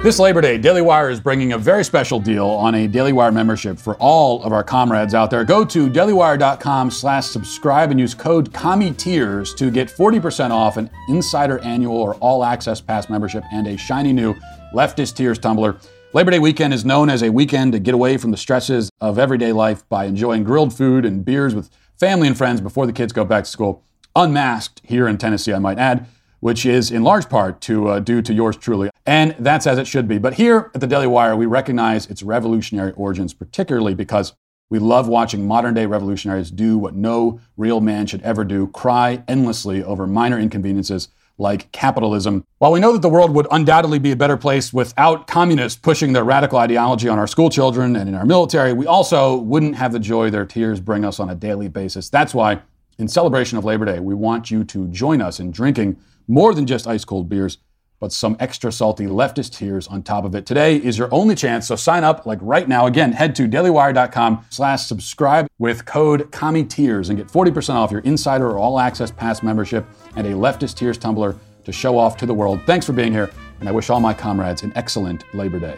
This Labor Day, Daily Wire is bringing a very special deal on a Daily Wire membership for all of our comrades out there. Go to dailywire.com slash subscribe and use code COMMIETEARS to get 40% off an insider annual or all access pass membership and a shiny new leftist tears tumbler. Labor Day weekend is known as a weekend to get away from the stresses of everyday life by enjoying grilled food and beers with family and friends before the kids go back to school. Unmasked here in Tennessee, I might add which is in large part to uh, due to yours truly. And that's as it should be. But here at the Daily Wire, we recognize its revolutionary origins, particularly because we love watching modern day revolutionaries do what no real man should ever do cry endlessly over minor inconveniences like capitalism. While we know that the world would undoubtedly be a better place without communists pushing their radical ideology on our schoolchildren and in our military, we also wouldn't have the joy their tears bring us on a daily basis. That's why, in celebration of Labor Day, we want you to join us in drinking more than just ice cold beers, but some extra salty leftist tears on top of it. Today is your only chance, so sign up like right now. Again, head to dailywire.com slash subscribe with code COMMIETEARS and get 40% off your insider or all access pass membership and a leftist tears tumbler to show off to the world. Thanks for being here, and I wish all my comrades an excellent Labor Day.